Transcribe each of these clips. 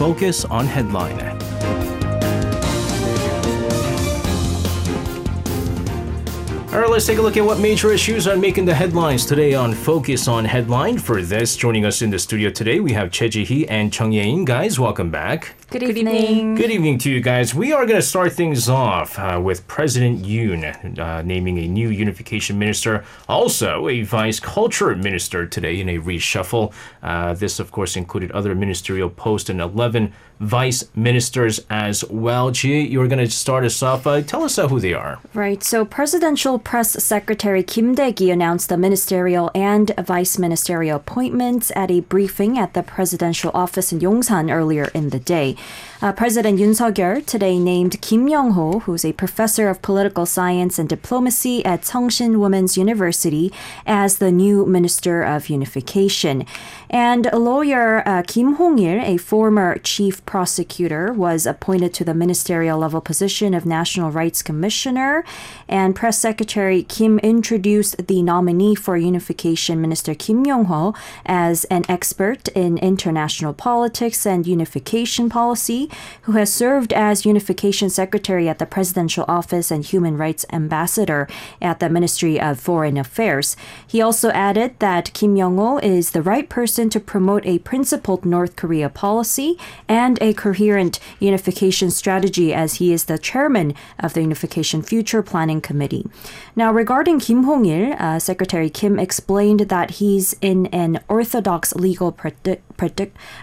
Focus on Headline. Right, let's take a look at what major issues are making the headlines today on Focus on Headline. For this, joining us in the studio today, we have Che Ji-hee and Chung Ye-in. Guys, welcome back. Good evening. Good evening to you guys. We are going to start things off uh, with President Yoon uh, naming a new unification minister, also a vice culture minister today in a reshuffle. Uh, this, of course, included other ministerial posts and 11 vice ministers as well. Ji, you're going to start us off. Uh, tell us uh, who they are. Right. So, Presidential Press Secretary Kim Dae-gi announced the ministerial and vice ministerial appointments at a briefing at the presidential office in Yongsan earlier in the day. Uh, President Yoon Suk-yeol today named Kim Yung-ho, who's a professor of political science and diplomacy at Sungshin Women's University, as the new Minister of Unification. And lawyer uh, Kim Hong-il, a former chief prosecutor, was appointed to the ministerial level position of National Rights Commissioner. And Press Secretary Kim introduced the nominee for Unification, Minister Kim Yung-ho, as an expert in international politics and unification policy who has served as Unification Secretary at the Presidential Office and Human Rights Ambassador at the Ministry of Foreign Affairs. He also added that Kim Yung-ho is the right person to promote a principled North Korea policy and a coherent unification strategy as he is the chairman of the Unification Future Planning Committee. Now, regarding Kim Hong-il, uh, Secretary Kim explained that he's in an orthodox legal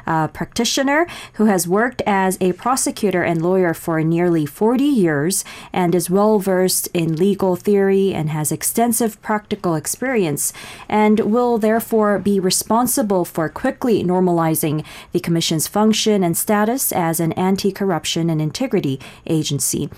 uh, practitioner who has worked as a prosecutor and lawyer for nearly 40 years and is well versed in legal theory and has extensive practical experience and will therefore be responsible for quickly normalizing the Commission's function and status as an anti corruption and integrity agency.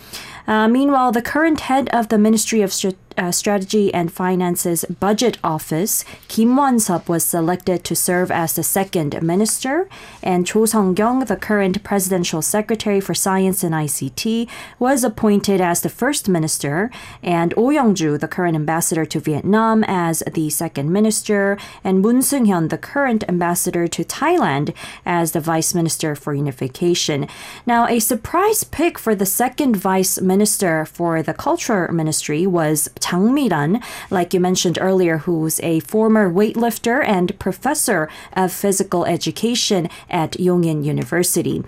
Uh, meanwhile, the current head of the Ministry of Strategy uh, Strategy and Finance's Budget Office, Kim Won-sup was selected to serve as the second minister, and Cho Sung-kyung, the current presidential secretary for Science and ICT, was appointed as the first minister, and Oh Young-ju, the current ambassador to Vietnam, as the second minister, and Moon Seung-hyun, the current ambassador to Thailand, as the vice minister for unification. Now, a surprise pick for the second vice minister for the culture ministry was Jang Mi-ran, like you mentioned earlier, who's a former weightlifter and professor of physical education at Yongin University.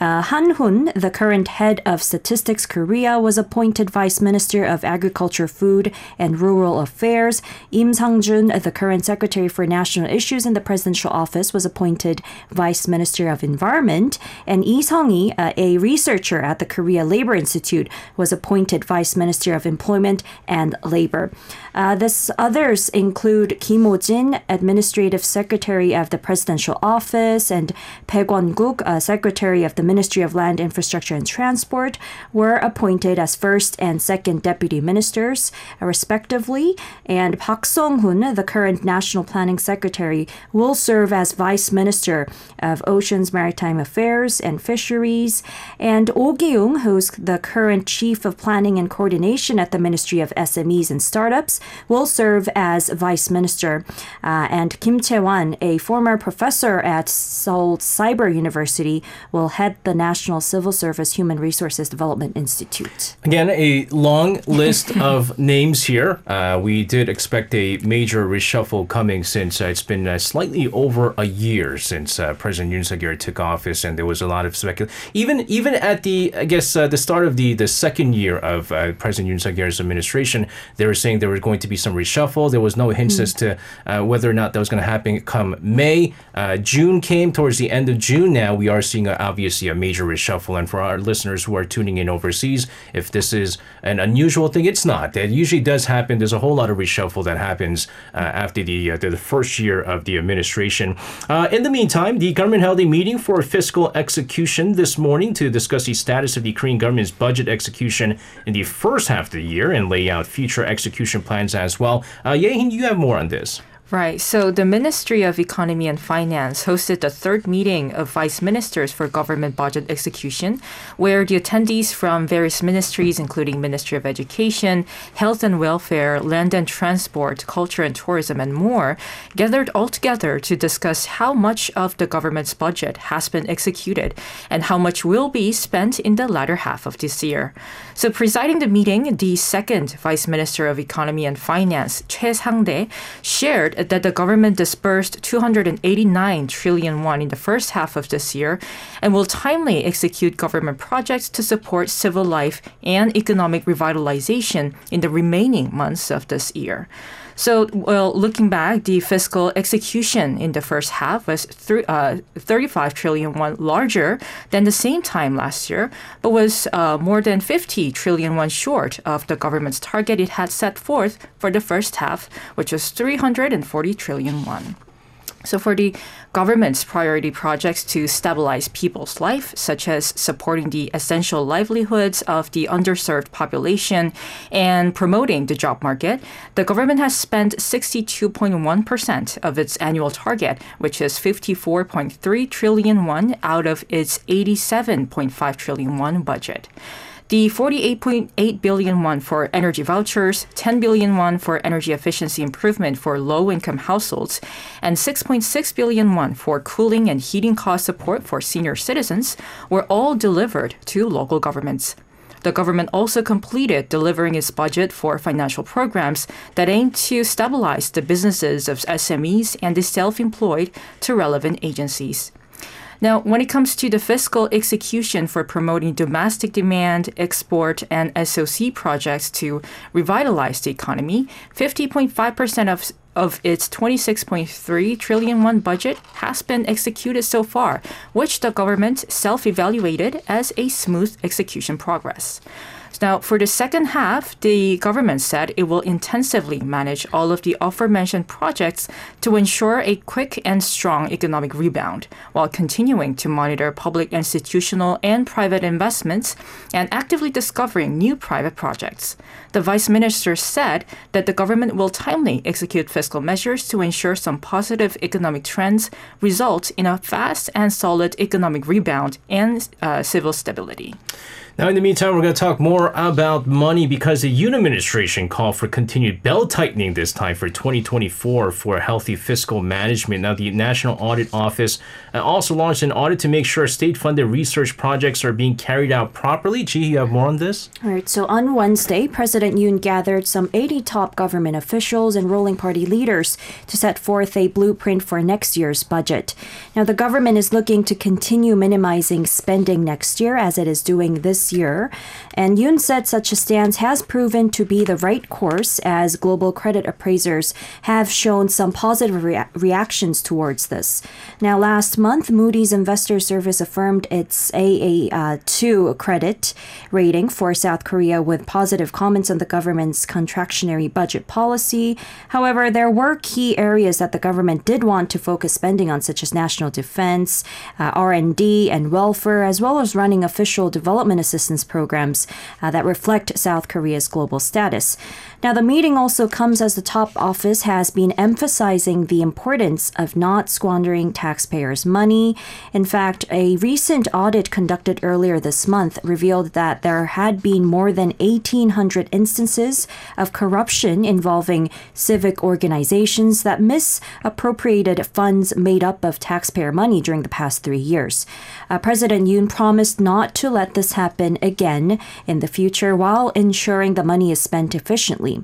Uh, Han Hun, the current head of Statistics Korea, was appointed Vice Minister of Agriculture, Food, and Rural Affairs. Im Sang-jun, the current Secretary for National Issues in the Presidential Office, was appointed Vice Minister of Environment. And Lee Sung-hee, uh, a researcher at the Korea Labor Institute, was appointed Vice Minister of Employment and Labor. Uh, this others include Kim Ho-jin, Administrative Secretary of the Presidential Office, and Bae Kwon-guk, uh, Secretary of the Ministry of Land, Infrastructure and Transport were appointed as first and second deputy ministers, respectively. And Park Song-hoon, the current National Planning Secretary, will serve as Vice Minister of Oceans, Maritime Affairs and Fisheries. And Oh Gi-young, who's the current Chief of Planning and Coordination at the Ministry of SMEs and Startups, will serve as Vice Minister. Uh, and Kim Chae-wan, a former professor at Seoul Cyber University, will head the National Civil Service Human Resources Development Institute. Again, a long list of names here. Uh, we did expect a major reshuffle coming since uh, it's been uh, slightly over a year since uh, President Yoon Suk-yeol took office, and there was a lot of speculation. Even even at the I guess uh, the start of the the second year of uh, President Yoon Suk-yeol's administration, they were saying there was going to be some reshuffle. There was no hints mm. as to whether or not that was going to happen come May. June came towards the end of June. Now we are seeing obviously a major reshuffle. And for our listeners who are tuning in overseas, if this is an unusual thing, it's not. It usually does happen. There's a whole lot of reshuffle that happens uh, after the uh, the first year of the administration. Uh, in the meantime, the government held a meeting for fiscal execution this morning to discuss the status of the Korean government's budget execution in the first half of the year and lay out future execution plans as well. Uh, Ye-in, you have more on this. Right. So the Ministry of Economy and Finance hosted the third meeting of vice ministers for government budget execution, where the attendees from various ministries, including Ministry of Education, Health and Welfare, Land and Transport, Culture and Tourism, and more, gathered all together to discuss how much of the government's budget has been executed and how much will be spent in the latter half of this year. So presiding the meeting, the second Vice Minister of Economy and Finance, Choi Sang-dae, shared that the government disbursed 289 trillion won in the first half of this year and will timely execute government projects to support civil life and economic revitalization in the remaining months of this year. So, well, looking back, the fiscal execution in the first half was th- uh, 35 trillion won larger than the same time last year, but was uh, more than 50 trillion won short of the government's target it had set forth for the first half, which was 340 trillion won. So, for the government's priority projects to stabilize people's life, such as supporting the essential livelihoods of the underserved population and promoting the job market, the government has spent 62.1% of its annual target, which is 54.3 trillion won out of its 87.5 trillion won budget the 48.8 billion won for energy vouchers, 10 billion won for energy efficiency improvement for low-income households, and 6.6 billion won for cooling and heating cost support for senior citizens were all delivered to local governments. The government also completed delivering its budget for financial programs that aim to stabilize the businesses of SMEs and the self-employed to relevant agencies. Now, when it comes to the fiscal execution for promoting domestic demand, export, and SOC projects to revitalize the economy, 50.5% of of its 26.3 trillion won budget has been executed so far, which the government self-evaluated as a smooth execution progress. Now, for the second half, the government said it will intensively manage all of the aforementioned projects to ensure a quick and strong economic rebound, while continuing to monitor public institutional and private investments and actively discovering new private projects. The vice minister said that the government will timely execute fiscal measures to ensure some positive economic trends result in a fast and solid economic rebound and uh, civil stability. Now, in the meantime, we're going to talk more about money because the Yoon administration called for continued belt tightening this time for 2024 for healthy fiscal management. Now, the National Audit Office uh, also launched an audit to make sure state funded research projects are being carried out properly. Gee, you have more on this? All right. So on Wednesday, President Yoon gathered some 80 top government officials and ruling party leaders to set forth a blueprint for next year's budget. Now, the government is looking to continue minimizing spending next year as it is doing this year. And Yoon said such a stance has proven to be the right course as global credit appraisers have shown some positive rea- reactions towards this. Now, last month, Moody's Investor Service affirmed its AA2 uh, credit rating for South Korea with positive comments on the government's contractionary budget policy. However, there were key areas that the government did want to focus spending on, such as national defense, uh, R&D, and welfare, as well as running official development assistance assistance programs uh, that reflect South Korea's global status. Now, the meeting also comes as the top office has been emphasizing the importance of not squandering taxpayers' money. In fact, a recent audit conducted earlier this month revealed that there had been more than 1,800 instances of corruption involving civic organizations that misappropriated funds made up of taxpayer money during the past three years. Uh, President Yoon promised not to let this happen again in the future while ensuring the money is spent efficiently.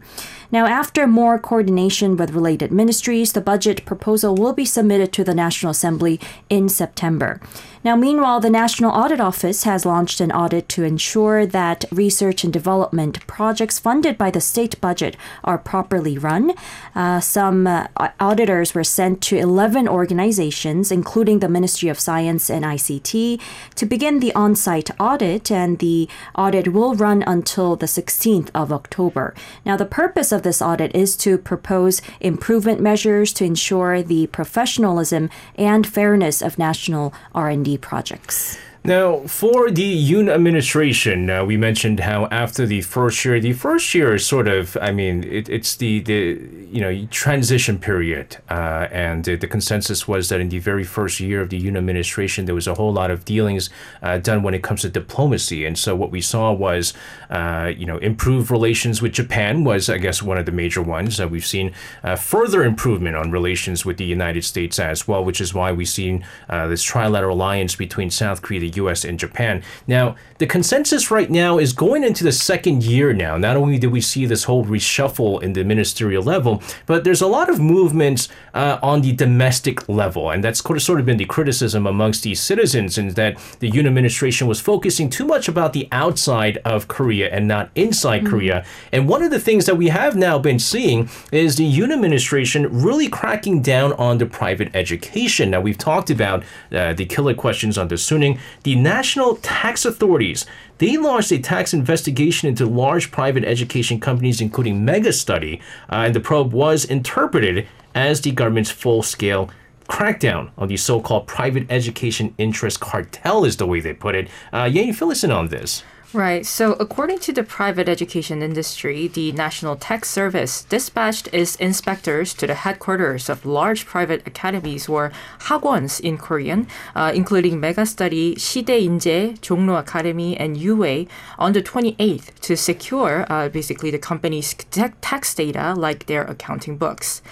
Now, after more coordination with related ministries, the budget proposal will be submitted to the National Assembly in September. Now, meanwhile, the National Audit Office has launched an audit to ensure that research and development projects funded by the state budget are properly run. Uh, some uh, auditors were sent to 11 organizations, including the Ministry of Science and ICT, to begin the on site audit, and the audit will run until the 16th of October. Now, the purpose of this audit is to propose improvement measures to ensure the professionalism and fairness of national R&D projects. Now, for the Yoon administration, uh, we mentioned how after the first year, the first year is sort of, I mean, it, it's the, the you know transition period, uh, and the, the consensus was that in the very first year of the Yoon administration, there was a whole lot of dealings uh, done when it comes to diplomacy, and so what we saw was, uh, you know, improved relations with Japan was, I guess, one of the major ones. Uh, we've seen uh, further improvement on relations with the United States as well, which is why we've seen this trilateral alliance between South Korea. US and Japan. Now, the consensus right now is going into the second year now. Not only did we see this whole reshuffle in the ministerial level, but there's a lot of movements uh, on the domestic level. And that's sort of been the criticism amongst these citizens, in that the Yoon administration was focusing too much about the outside of Korea and not inside mm-hmm. Korea. And one of the things that we have now been seeing is the Yoon administration really cracking down on the private education. Now, we've talked about uh, the killer questions on the Suneung. The National Tax Authorities they launched a tax investigation into large private education companies, including MegaStudy, uh, and the probe was interpreted as the government's full-scale crackdown on the so-called private education interest cartel, is the way they put it. Uh, yeah, fill us in on this. Right. So, according to the private education industry, the National Tax Service dispatched its inspectors to the headquarters of large private academies or 학원s in Korean, uh, including Mega Study, Sidae Injae, Jongno Academy, and Uway on the 28th to secure uh, basically the company's tech tax data like their accounting books.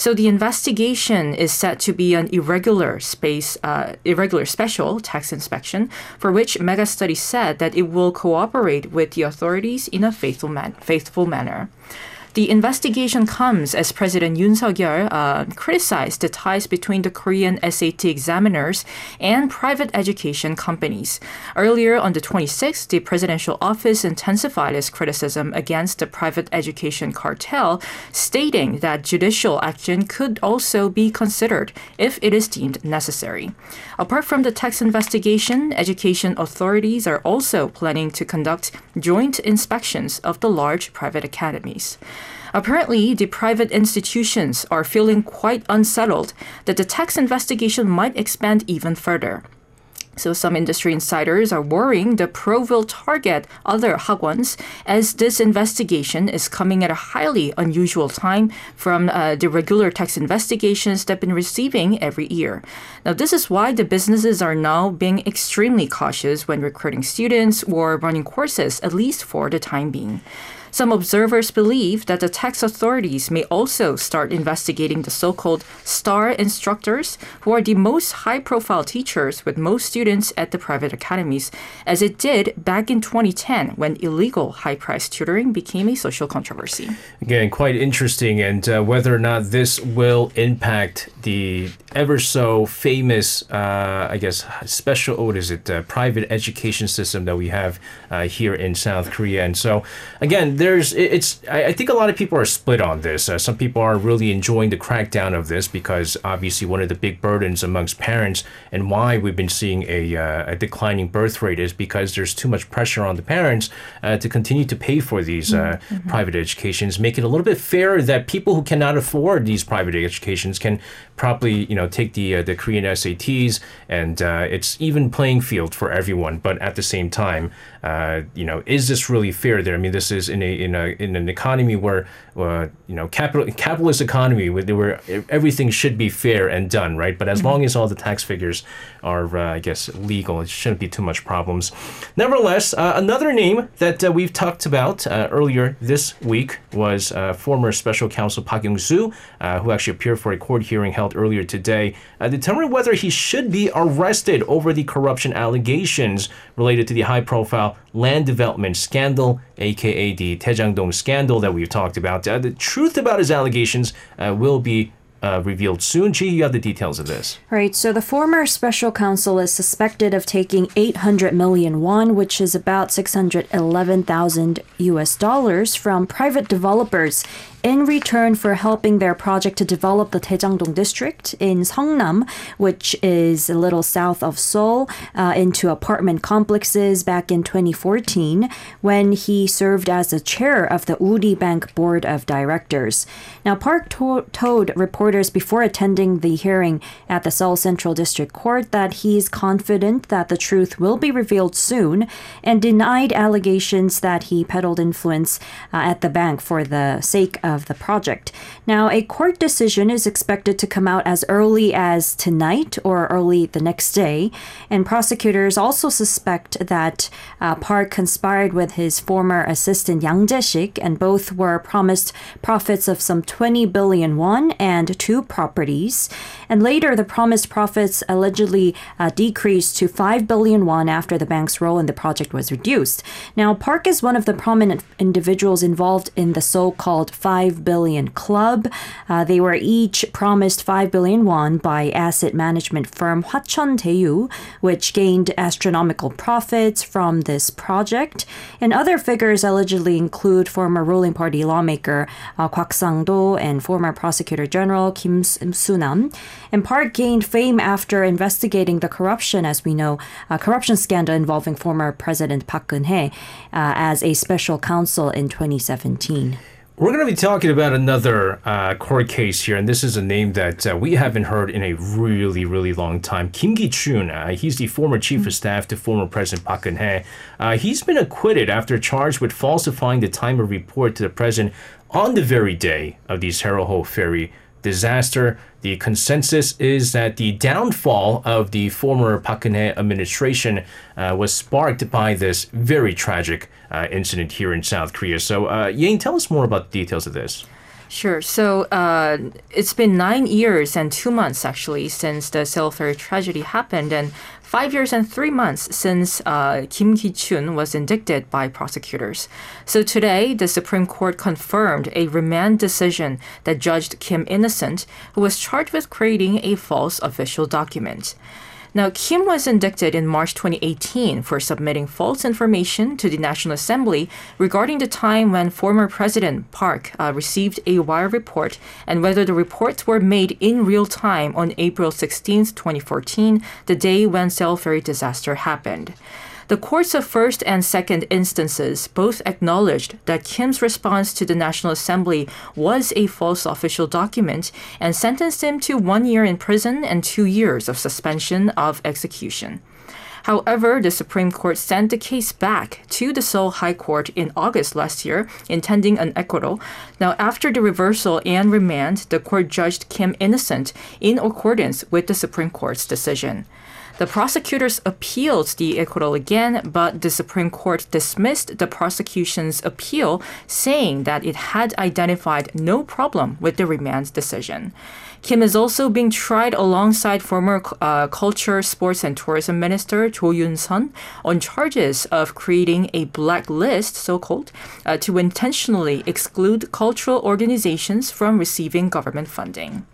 So the investigation is set to be an irregular space, uh, irregular special tax inspection, for which Megastudy said that it will cooperate with the authorities in a faithful, man- faithful manner. The investigation comes as President Yoon Suk-yeol uh, criticized the ties between the Korean SAT examiners and private education companies. Earlier on the 26th, the presidential office intensified its criticism against the private education cartel, stating that judicial action could also be considered if it is deemed necessary. Apart from the tax investigation, education authorities are also planning to conduct joint inspections of the large private academies. Apparently, the private institutions are feeling quite unsettled that the tax investigation might expand even further. So some industry insiders are worrying the probe will target other hagwons as this investigation is coming at a highly unusual time from uh, the regular tax investigations they've been receiving every year. Now, this is why the businesses are now being extremely cautious when recruiting students or running courses, at least for the time being. Some observers believe that the tax authorities may also start investigating the so called star instructors, who are the most high profile teachers with most students at the private academies, as it did back in 2010 when illegal high priced tutoring became a social controversy. Again, quite interesting, and uh, whether or not this will impact the ever so famous, uh, I guess, special, what is it, uh, private education system that we have uh, here in South Korea. And so, again, there's it's I, think a lot of people are split on this. Uh, some people are really enjoying the crackdown of this because obviously one of the big burdens amongst parents and why we've been seeing a, uh, a declining birth rate is because there's too much pressure on the parents uh, to continue to pay for these uh, mm-hmm. private educations, make it a little bit fairer that people who cannot afford these private educations can properly you know take the uh, the Korean SATs and uh, it's even playing field for everyone. But at the same time, you know, is this really fair? There, I mean, this is in a in a in an economy where uh, you know capital capitalist economy where, where everything should be fair and done right. But as mm-hmm. long as all the tax figures are uh, I guess legal, it shouldn't be too much problems. Nevertheless, uh, another name that uh, we've talked about uh, earlier this week was uh, former Special Counsel Park Young-soo, who actually appeared for a court hearing held earlier today, determining whether he should be arrested over the corruption allegations related to the high-profile land development scandal, aka the Daejang-dong scandal that we've talked about. The truth about his allegations uh, will be uh, revealed soon. Ji, you have the details of this. Right. So the former special counsel is suspected of taking 800 million won, which is about 611,000 US dollars, from private developers in return for helping their project to develop the Daejangdong district in Seongnam, which is a little south of Seoul, uh, into apartment complexes back in 2014 when he served as the chair of the Woori Bank Board of Directors. Now, Park to- told reporters before attending the hearing at the Seoul Central District Court that he's confident that the truth will be revealed soon and denied allegations that he peddled influence uh, at the bank for the sake of the project. Now, a court decision is expected to come out as early as tonight or early the next day, and prosecutors also suspect that uh, Park conspired with his former assistant Yang Jae-sik, and both were promised profits of some 20 billion won and two properties. And later, the promised profits allegedly uh, decreased to 5 billion won after the bank's role in the project was reduced. Now, Park is one of the prominent individuals involved in the so called 5 billion club. Uh, they were each promised 5 billion won by asset management firm Hwacheon Daeyu, which gained astronomical profits from this project. And other figures allegedly include former ruling party lawmaker uh, Kwak Sang-do and former prosecutor general Kim Soo-nam. And Park gained fame after investigating the corruption, as we know, a corruption scandal involving former President Park Geun-hye uh, as a special counsel in 2017. We're going to be talking about another uh, court case here, and this is a name that uh, we haven't heard in a really, really long time. Kim Ki-chun, uh, he's the former chief of staff to former President Park Geun-hye. Uh, he's been acquitted after charged with falsifying the time of report to the president on the very day of the Sewol ferry disaster. The consensus is that the downfall of the former Park Geun-hye administration uh, was sparked by this very tragic uh, incident here in South Korea. So, uh, Yang, tell us more about the details of this. Sure. So uh, it's been nine years and two months actually since the ferry tragedy happened, and five years and three months since uh, Kim Ki-chun was indicted by prosecutors. So today, the Supreme Court confirmed a remand decision that judged Kim innocent, who was charged with creating a false official document. Now, Kim was indicted in March 2018 for submitting false information to the National Assembly regarding the time when former President Park uh, received a wire report and whether the reports were made in real time on April 16, 2014, the day when Sewol ferry disaster happened. The courts of first and second instances both acknowledged that Kim's response to the National Assembly was a false official document and sentenced him to one year in prison and two years of suspension of execution. However, the Supreme Court sent the case back to the Seoul High Court in August last year, intending an acquittal. Now, after the reversal and remand, the court judged Kim innocent in accordance with the Supreme Court's decision. The prosecutors appealed the acquittal again, but the Supreme Court dismissed the prosecution's appeal, saying that it had identified no problem with the remand decision. Kim is also being tried alongside former uh, Culture, Sports, and Tourism Minister Cho Yun-sun on charges of creating a blacklist, so-called, uh, to intentionally exclude cultural organizations from receiving government funding.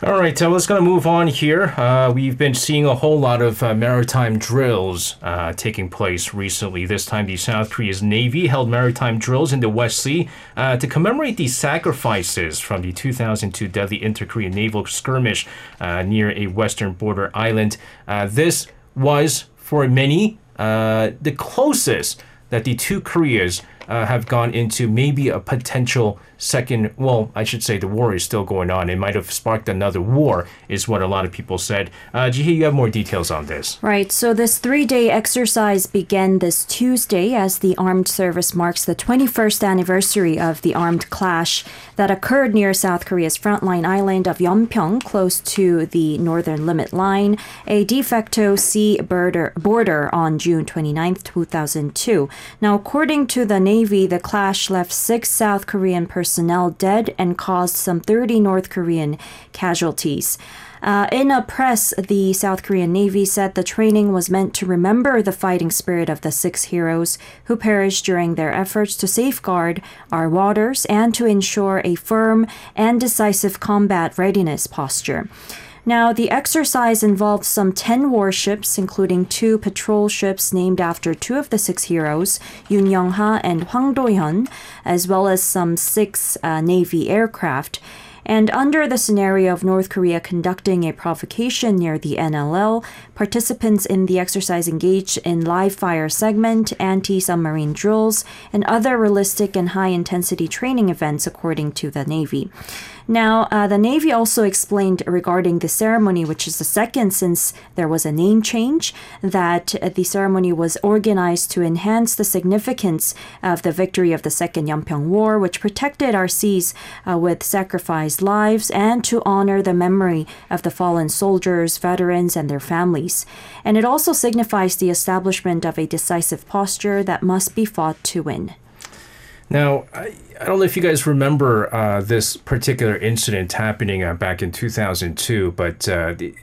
All right, so let's going to move on here. Uh, we've been seeing a whole lot of uh, maritime drills uh, taking place recently. This time, the South Korea's Navy held maritime drills in the West Sea uh, to commemorate the sacrifices from the 2002 deadly inter-Korean naval skirmish uh, near a western border island. This was, for many, the closest that the two Koreas have gone into maybe a potential second, well, I should say the war is still going on. It might have sparked another war, is what a lot of people said. Uh, Ji-hee, you have more details on this. Right. So this three day exercise began this Tuesday as the armed service marks the 21st anniversary of the armed clash that occurred near South Korea's frontline island of Yeonpyeong, close to the northern limit line, a de facto sea border, border on June 29, 2002. Now, according to the Navy, the clash left six South Korean personnel personnel dead and caused some 30 North Korean casualties. Uh, in a press, the South Korean Navy said the training was meant to remember the fighting spirit of the six heroes who perished during their efforts to safeguard our waters and to ensure a firm and decisive combat readiness posture. Now, the exercise involved some 10 warships, including two patrol ships named after two of the six heroes, Yoon Young-ha and Hwang Do-hyun, as well as some six uh, Navy aircraft. And under the scenario of North Korea conducting a provocation near the NLL, participants in the exercise engaged in live fire segment, anti submarine drills, and other realistic and high intensity training events, according to the Navy. Now, uh, the Navy also explained regarding the ceremony, which is the second since there was a name change, that the ceremony was organized to enhance the significance of the victory of the Second Yeonpyeong War, which protected our seas uh, with sacrificed lives, and to honor the memory of the fallen soldiers, veterans, and their families. And it also signifies the establishment of a decisive posture that must be fought to win. Now, I, I don't know if you guys remember uh, this particular incident happening uh, back in 2002, but uh, the,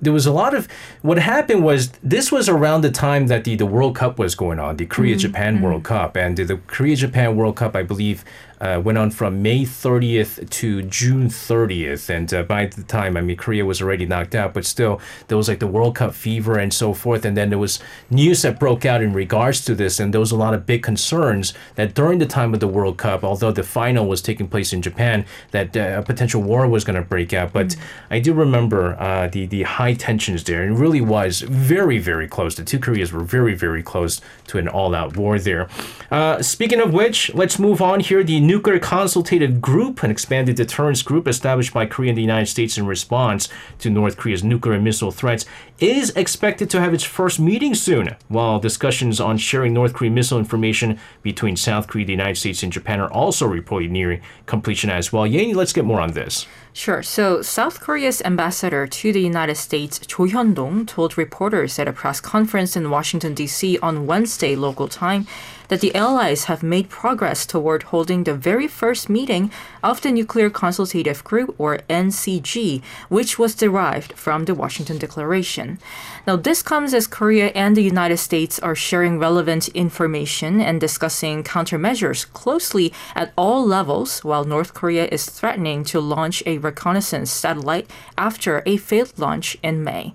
there was a lot of what happened was this was around the time that the, the World Cup was going on, the Korea Japan mm-hmm. World Cup, and the, the Korea Japan World Cup, I believe, uh, went on from May 30th to June 30th. And uh, by the time, I mean, Korea was already knocked out, but still, there was like the World Cup fever and so forth. And then there was news that broke out in regards to this. And there was a lot of big concerns that during the time of the World Cup, although the final was taking place in Japan, that uh, a potential war was going to break out. But mm. I do remember uh, the, the high tensions there. And it really was very, very close. The two Koreas were very, very close to an all out war there. Uh, speaking of which, let's move on here. The nuclear consultative group, an expanded deterrence group established by Korea and the United States in response to North Korea's nuclear and missile threats, is expected to have its first meeting soon, while discussions on sharing North Korean missile information between South Korea, the United States, and Japan are also reported nearing completion as well. Yanni, let's get more on this. Sure. So, South Korea's ambassador to the United States, Cho Hyun-dong, told reporters at a press conference in Washington, D.C. on Wednesday local time that the Allies have made progress toward holding the very first meeting of the Nuclear Consultative Group, or NCG, which was derived from the Washington Declaration. Now, this comes as Korea and the United States are sharing relevant information and discussing countermeasures closely at all levels, while North Korea is threatening to launch a reconnaissance satellite after a failed launch in May.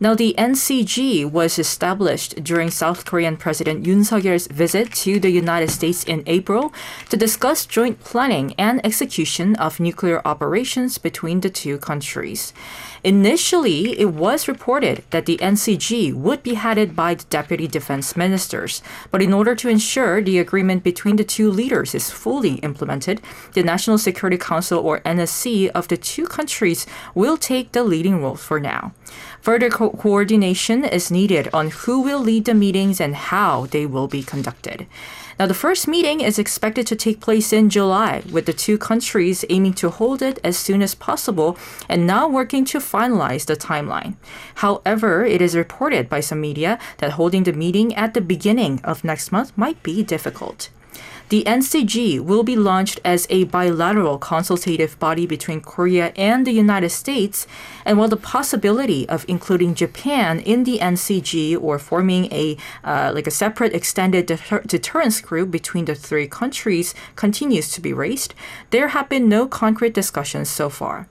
Now, the NCG was established during South Korean President Yoon Suk-yeol's visit to the United States in April to discuss joint planning and execution of nuclear operations between the two countries. Initially, it was reported that the NCG would be headed by the deputy defense ministers. But in order to ensure the agreement between the two leaders is fully implemented, the National Security Council, or NSC, of the two countries will take the leading role for now. Further co- coordination is needed on who will lead the meetings and how they will be conducted. Now, the first meeting is expected to take place in July, with the two countries aiming to hold it as soon as possible and now working to finalize the timeline. However, it is reported by some media that holding the meeting at the beginning of next month might be difficult. The NCG will be launched as a bilateral consultative body between Korea and the United States, and while the possibility of including Japan in the NCG or forming a uh, like a separate extended deter- deterrence group between the three countries continues to be raised, there have been no concrete discussions so far.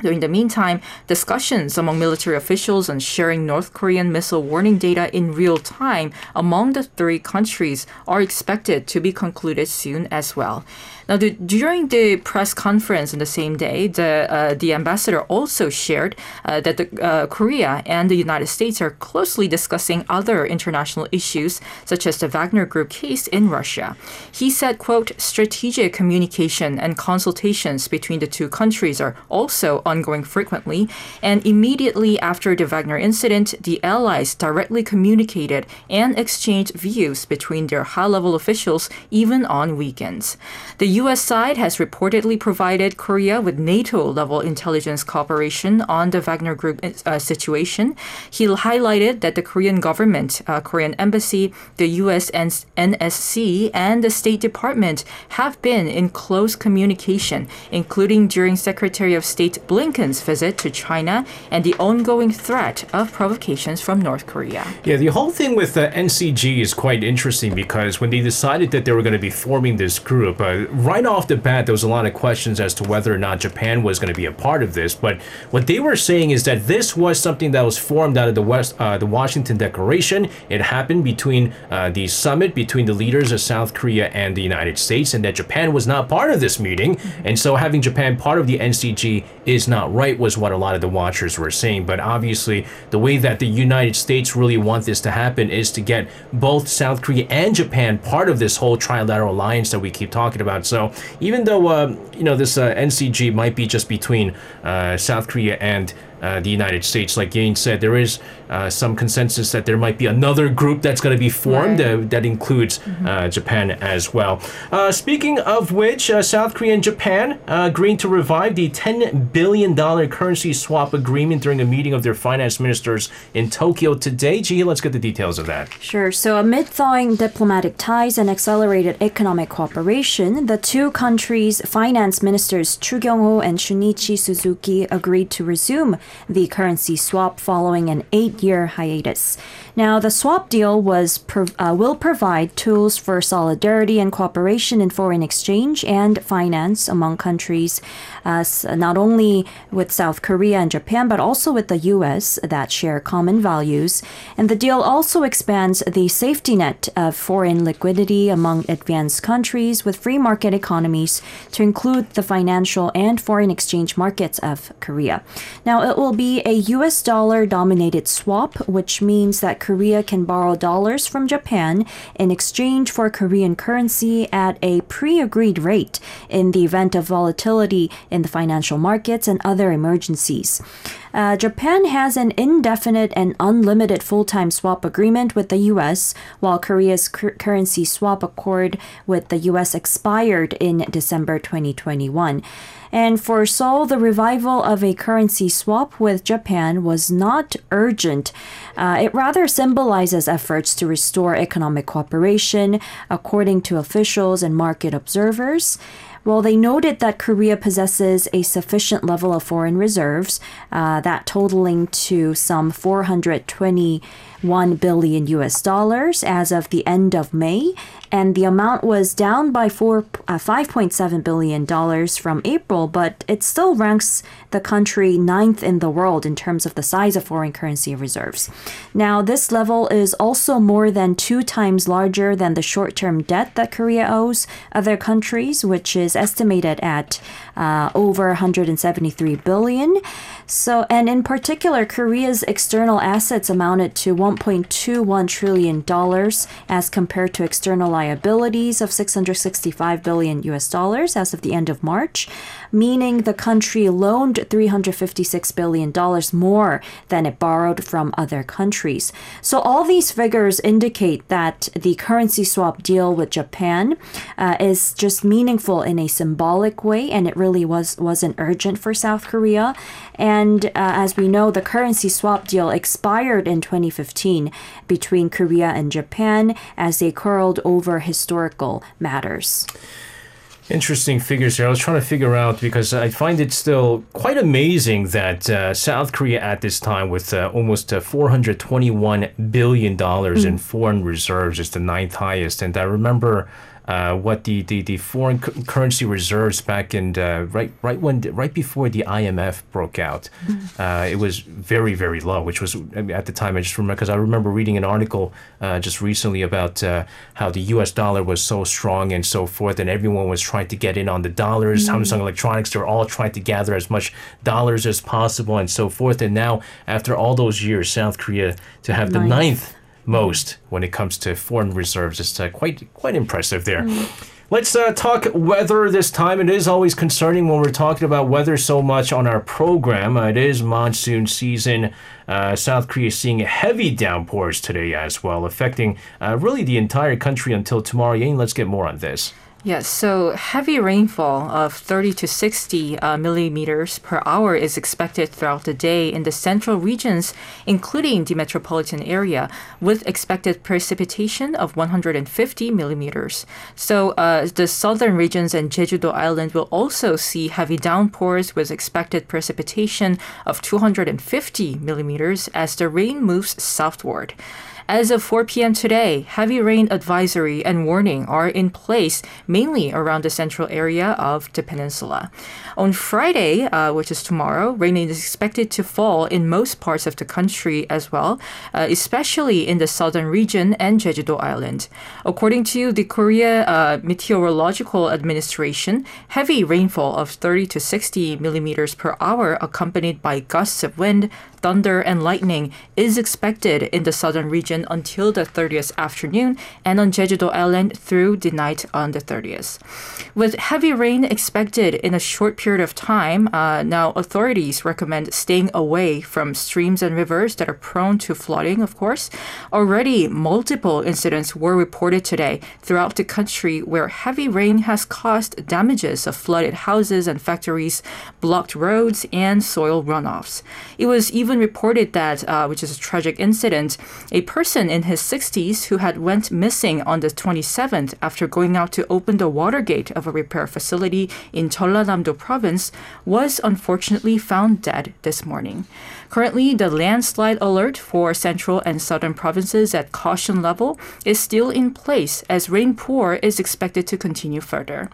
During the meantime, discussions among military officials on sharing North Korean missile warning data in real time among the three countries are expected to be concluded soon as well. Now, the, during the press conference on the same day, the uh, the ambassador also shared uh, that the, uh, Korea and the United States are closely discussing other international issues, such as the Wagner Group case in Russia. He said, "quote Strategic communication and consultations between the two countries are also ongoing frequently, and immediately after the Wagner incident, the allies directly communicated and exchanged views between their high-level officials, even on weekends." The U.S. side has reportedly provided Korea with NATO level intelligence cooperation on the Wagner Group uh, situation. He highlighted that the Korean government, uh, Korean embassy, the U.S. NSC, and the State Department have been in close communication, including during Secretary of State Blinken's visit to China and the ongoing threat of provocations from North Korea. Yeah, the whole thing with the NCG is quite interesting because when they decided that they were going to be forming this group, uh, right off the bat, there was a lot of questions as to whether or not Japan was going to be a part of this. But what they were saying is that this was something that was formed out of the West, uh, the Washington Declaration. It happened between uh, the summit between the leaders of South Korea and the United States, and that Japan was not part of this meeting. And so having Japan part of the NCG is not right, was what a lot of the watchers were saying. But obviously, the way that the United States really want this to happen is to get both South Korea and Japan part of this whole trilateral alliance that we keep talking about. So even though uh, you know this uh, NCG might be just between uh, South Korea and uh, the United States. Like Yane said, there is uh, some consensus that there might be another group that's going to be formed Right. uh, that includes uh, Japan as well. Uh, speaking of which, uh, South Korea and Japan uh, agreeing to revive the $10 billion currency swap agreement during a meeting of their finance ministers in Tokyo today. Gee, let's get the details of that. Sure. So, amid thawing diplomatic ties and accelerated economic cooperation, the two countries' finance ministers Choo Kyung-ho and Shunichi Suzuki agreed to resume the currency swap following an eight-year hiatus. Now, the swap deal was uh, will provide tools for solidarity and cooperation in foreign exchange and finance among countries, uh, not only with South Korea and Japan, but also with the U.S. that share common values. And the deal also expands the safety net of foreign liquidity among advanced countries with free market economies to include the financial and foreign exchange markets of Korea. Now, it will be a U.S. dollar dominated swap, which means that Korea can borrow dollars from Japan in exchange for Korean currency at a pre agreed rate in the event of volatility in the financial markets and other emergencies. Uh, Japan has an indefinite and unlimited full time swap agreement with the US, while Korea's cur- currency swap accord with the US expired in December 2021. And for Seoul, the revival of a currency swap with Japan was not urgent. Uh, it rather symbolizes efforts to restore economic cooperation, according to officials and market observers. Well, they noted that Korea possesses a sufficient level of foreign reserves, uh, that totaling to some 421 billion US dollars as of the end of May, and the amount was down by four, uh, 5.7 billion dollars from April, but it still ranks the country ninth in the world in terms of the size of foreign currency reserves. Now, this level is also more than two times larger than the short-term debt that Korea owes other countries, which is estimated at uh, over 173 billion. So, and in particular, Korea's external assets amounted to 1.21 trillion dollars as compared to external liabilities of 665 billion US dollars as of the end of March, meaning the country loaned 356 billion dollars more than it borrowed from other countries. So all these figures indicate that the currency swap deal with Japan uh, is just meaningful in a symbolic way, and it really was wasn't urgent for South Korea. And uh, as we know, the currency swap deal expired in 2015 between Korea and Japan as they quarreled over historical matters. Interesting figures here. I was trying to figure out because I find it still quite amazing that uh, South Korea at this time, with uh, almost uh, 421 billion dollars in foreign reserves, is the ninth highest. And I remember uh, what the, the, the foreign cu- currency reserves back in uh, right right when right before the IMF broke out, uh, it was very very low. Which was I mean, at the time I just remember because I remember reading an article uh, just recently about uh, how the U.S. dollar was so strong and so forth, and everyone was trying to get in on the dollars. Samsung Electronics, they're all trying to gather as much dollars as possible and so forth. And now, after all those years, South Korea to have the Ninth. Most when it comes to foreign reserves. It's uh, quite quite impressive there. Let's uh, talk weather this time. It is always concerning when we're talking about weather so much on our program. Uh, it is monsoon season. Uh, South Korea is seeing heavy downpours today as well, affecting uh, really the entire country until tomorrow. Yang, let's get more on this. Yes, so heavy rainfall of 30 to 60 uh, millimeters per hour is expected throughout the day in the central regions, including the metropolitan area, with expected precipitation of 150 millimeters. So uh, the southern regions and Jeju-do Island will also see heavy downpours with expected precipitation of 250 millimeters as the rain moves southward. As of 4 p.m. today, heavy rain advisory and warning are in place mainly around the central area of the peninsula. On Friday, uh, which is tomorrow, rain is expected to fall in most parts of the country as well, uh, especially in the southern region and Jeju-do Island. According to the Korea uh, Meteorological Administration, heavy rainfall of 30 to 60 millimeters per hour, accompanied by gusts of wind, thunder, and lightning, is expected in the southern region until the 30th afternoon and on Jeju-do Island through the night on the 30th. With heavy rain expected in a short period of time, uh, now authorities recommend staying away from streams and rivers that are prone to flooding, of course. Already, multiple incidents were reported today throughout the country where heavy rain has caused damages of flooded houses and factories, blocked roads, and soil runoffs. It was even reported that, uh, which is a tragic incident, a person in his 60s who had went missing on the 27th after going out to open the water gate of a repair facility in Jeollanam-do province was unfortunately found dead this morning. Currently, the landslide alert for central and southern provinces at caution level is still in place as rain pour is expected to continue further.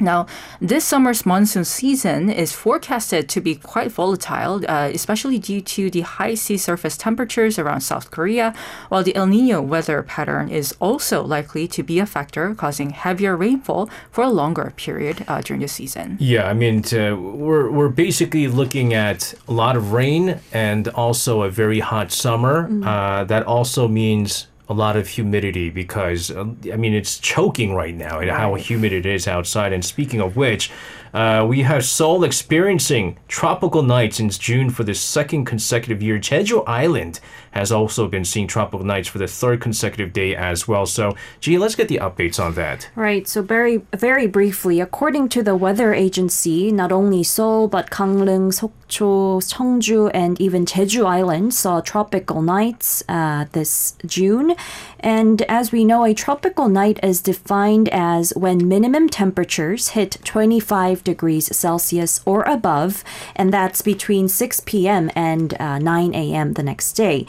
Now, this summer's monsoon season is forecasted to be quite volatile, uh, especially due to the high sea surface temperatures around South Korea, while the El Nino weather pattern is also likely to be a factor, causing heavier rainfall for a longer period uh, during the season. Yeah, I mean, to, we're, we're basically looking at a lot of rain and also a very hot summer. Uh, that also means a lot of humidity because uh, I mean it's choking right now and how humid it is outside. And speaking of which, uh, we have Seoul experiencing tropical nights since June for the second consecutive year. Jeju Island has also been seeing tropical nights for the third consecutive day as well. So, G, let's get the updates on that. Right. So very very briefly, according to the weather agency, not only Seoul but Gangneung, Sokcho, Cheongju, and even Jeju Island saw tropical nights uh, this June. And as we know, a tropical night is defined as when minimum temperatures hit 25 degrees Celsius or above, and that's between 6 p.m. and uh, 9 a.m. the next day.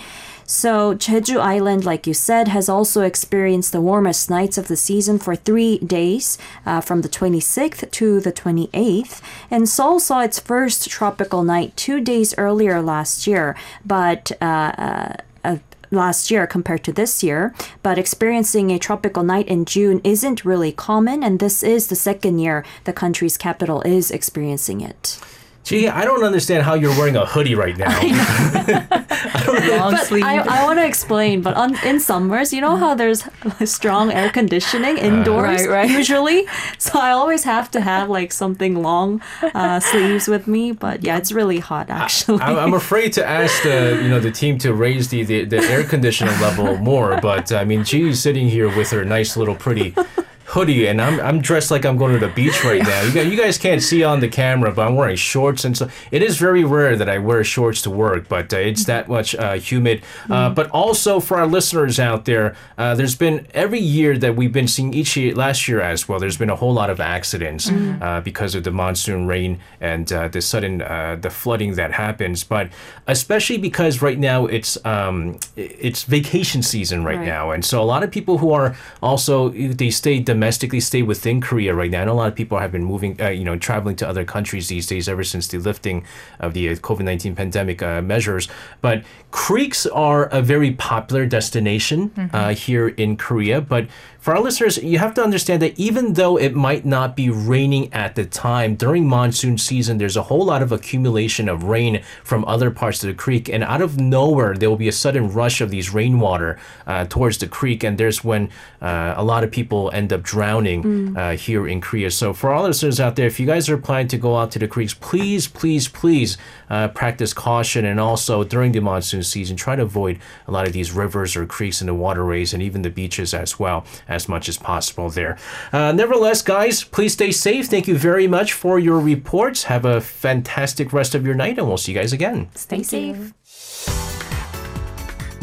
So, Jeju Island, like you said, has also experienced the warmest nights of the season for three days, uh, from the 26th to the 28th. And Seoul saw its first tropical night two days earlier last year, but uh, uh, uh, last year compared to this year, but experiencing a tropical night in June isn't really common, and this is the second year the country's capital is experiencing it. Gee, I don't understand how you're wearing a hoodie right now. Long But sleeve. I, I want to explain, but on, in summers, you know how there's strong air conditioning indoors Right, right. usually? So I always have to have like something long uh, sleeves with me, but yeah, it's really hot actually. I'm, I'm afraid to ask the you know the team to raise the, the, the air conditioner level more, but I mean, she's sitting here with her nice little pretty hoodie, and I'm, I'm dressed like I'm going to the beach right now. You guys, you guys can't see on the camera, but I'm wearing shorts, and so it is very rare that I wear shorts to work, but uh, it's that much uh, humid. Uh, but also for our listeners out there, uh, there's been every year that we've been seeing each year, last year as well. There's been a whole lot of accidents uh, because of the monsoon rain and uh, the sudden uh, the flooding that happens. But especially because right now it's um, it's vacation season right, Right. now, and so a lot of people who are also they stay domestically, stay within Korea right now. And a lot of people have been moving, uh, you know, traveling to other countries these days ever since the lifting of the uh, COVID nineteen pandemic uh, measures. But creeks are a very popular destination uh, here in Korea, but for our listeners, you have to understand that even though it might not be raining at the time during monsoon season, there's a whole lot of accumulation of rain from other parts of the creek, and out of nowhere there will be a sudden rush of these rainwater uh, towards the creek, and there's when uh, a lot of people end up drowning uh, here in Korea. So for all listeners out there, if you guys are planning to go out to the creeks, please, please, please uh, practice caution and also during the monsoon season, try to avoid a lot of these rivers or creeks and the waterways and even the beaches as well as much as possible there. Uh, nevertheless, guys, please stay safe. Thank you very much for your reports. Have a fantastic rest of your night and we'll see you guys again. Stay safe.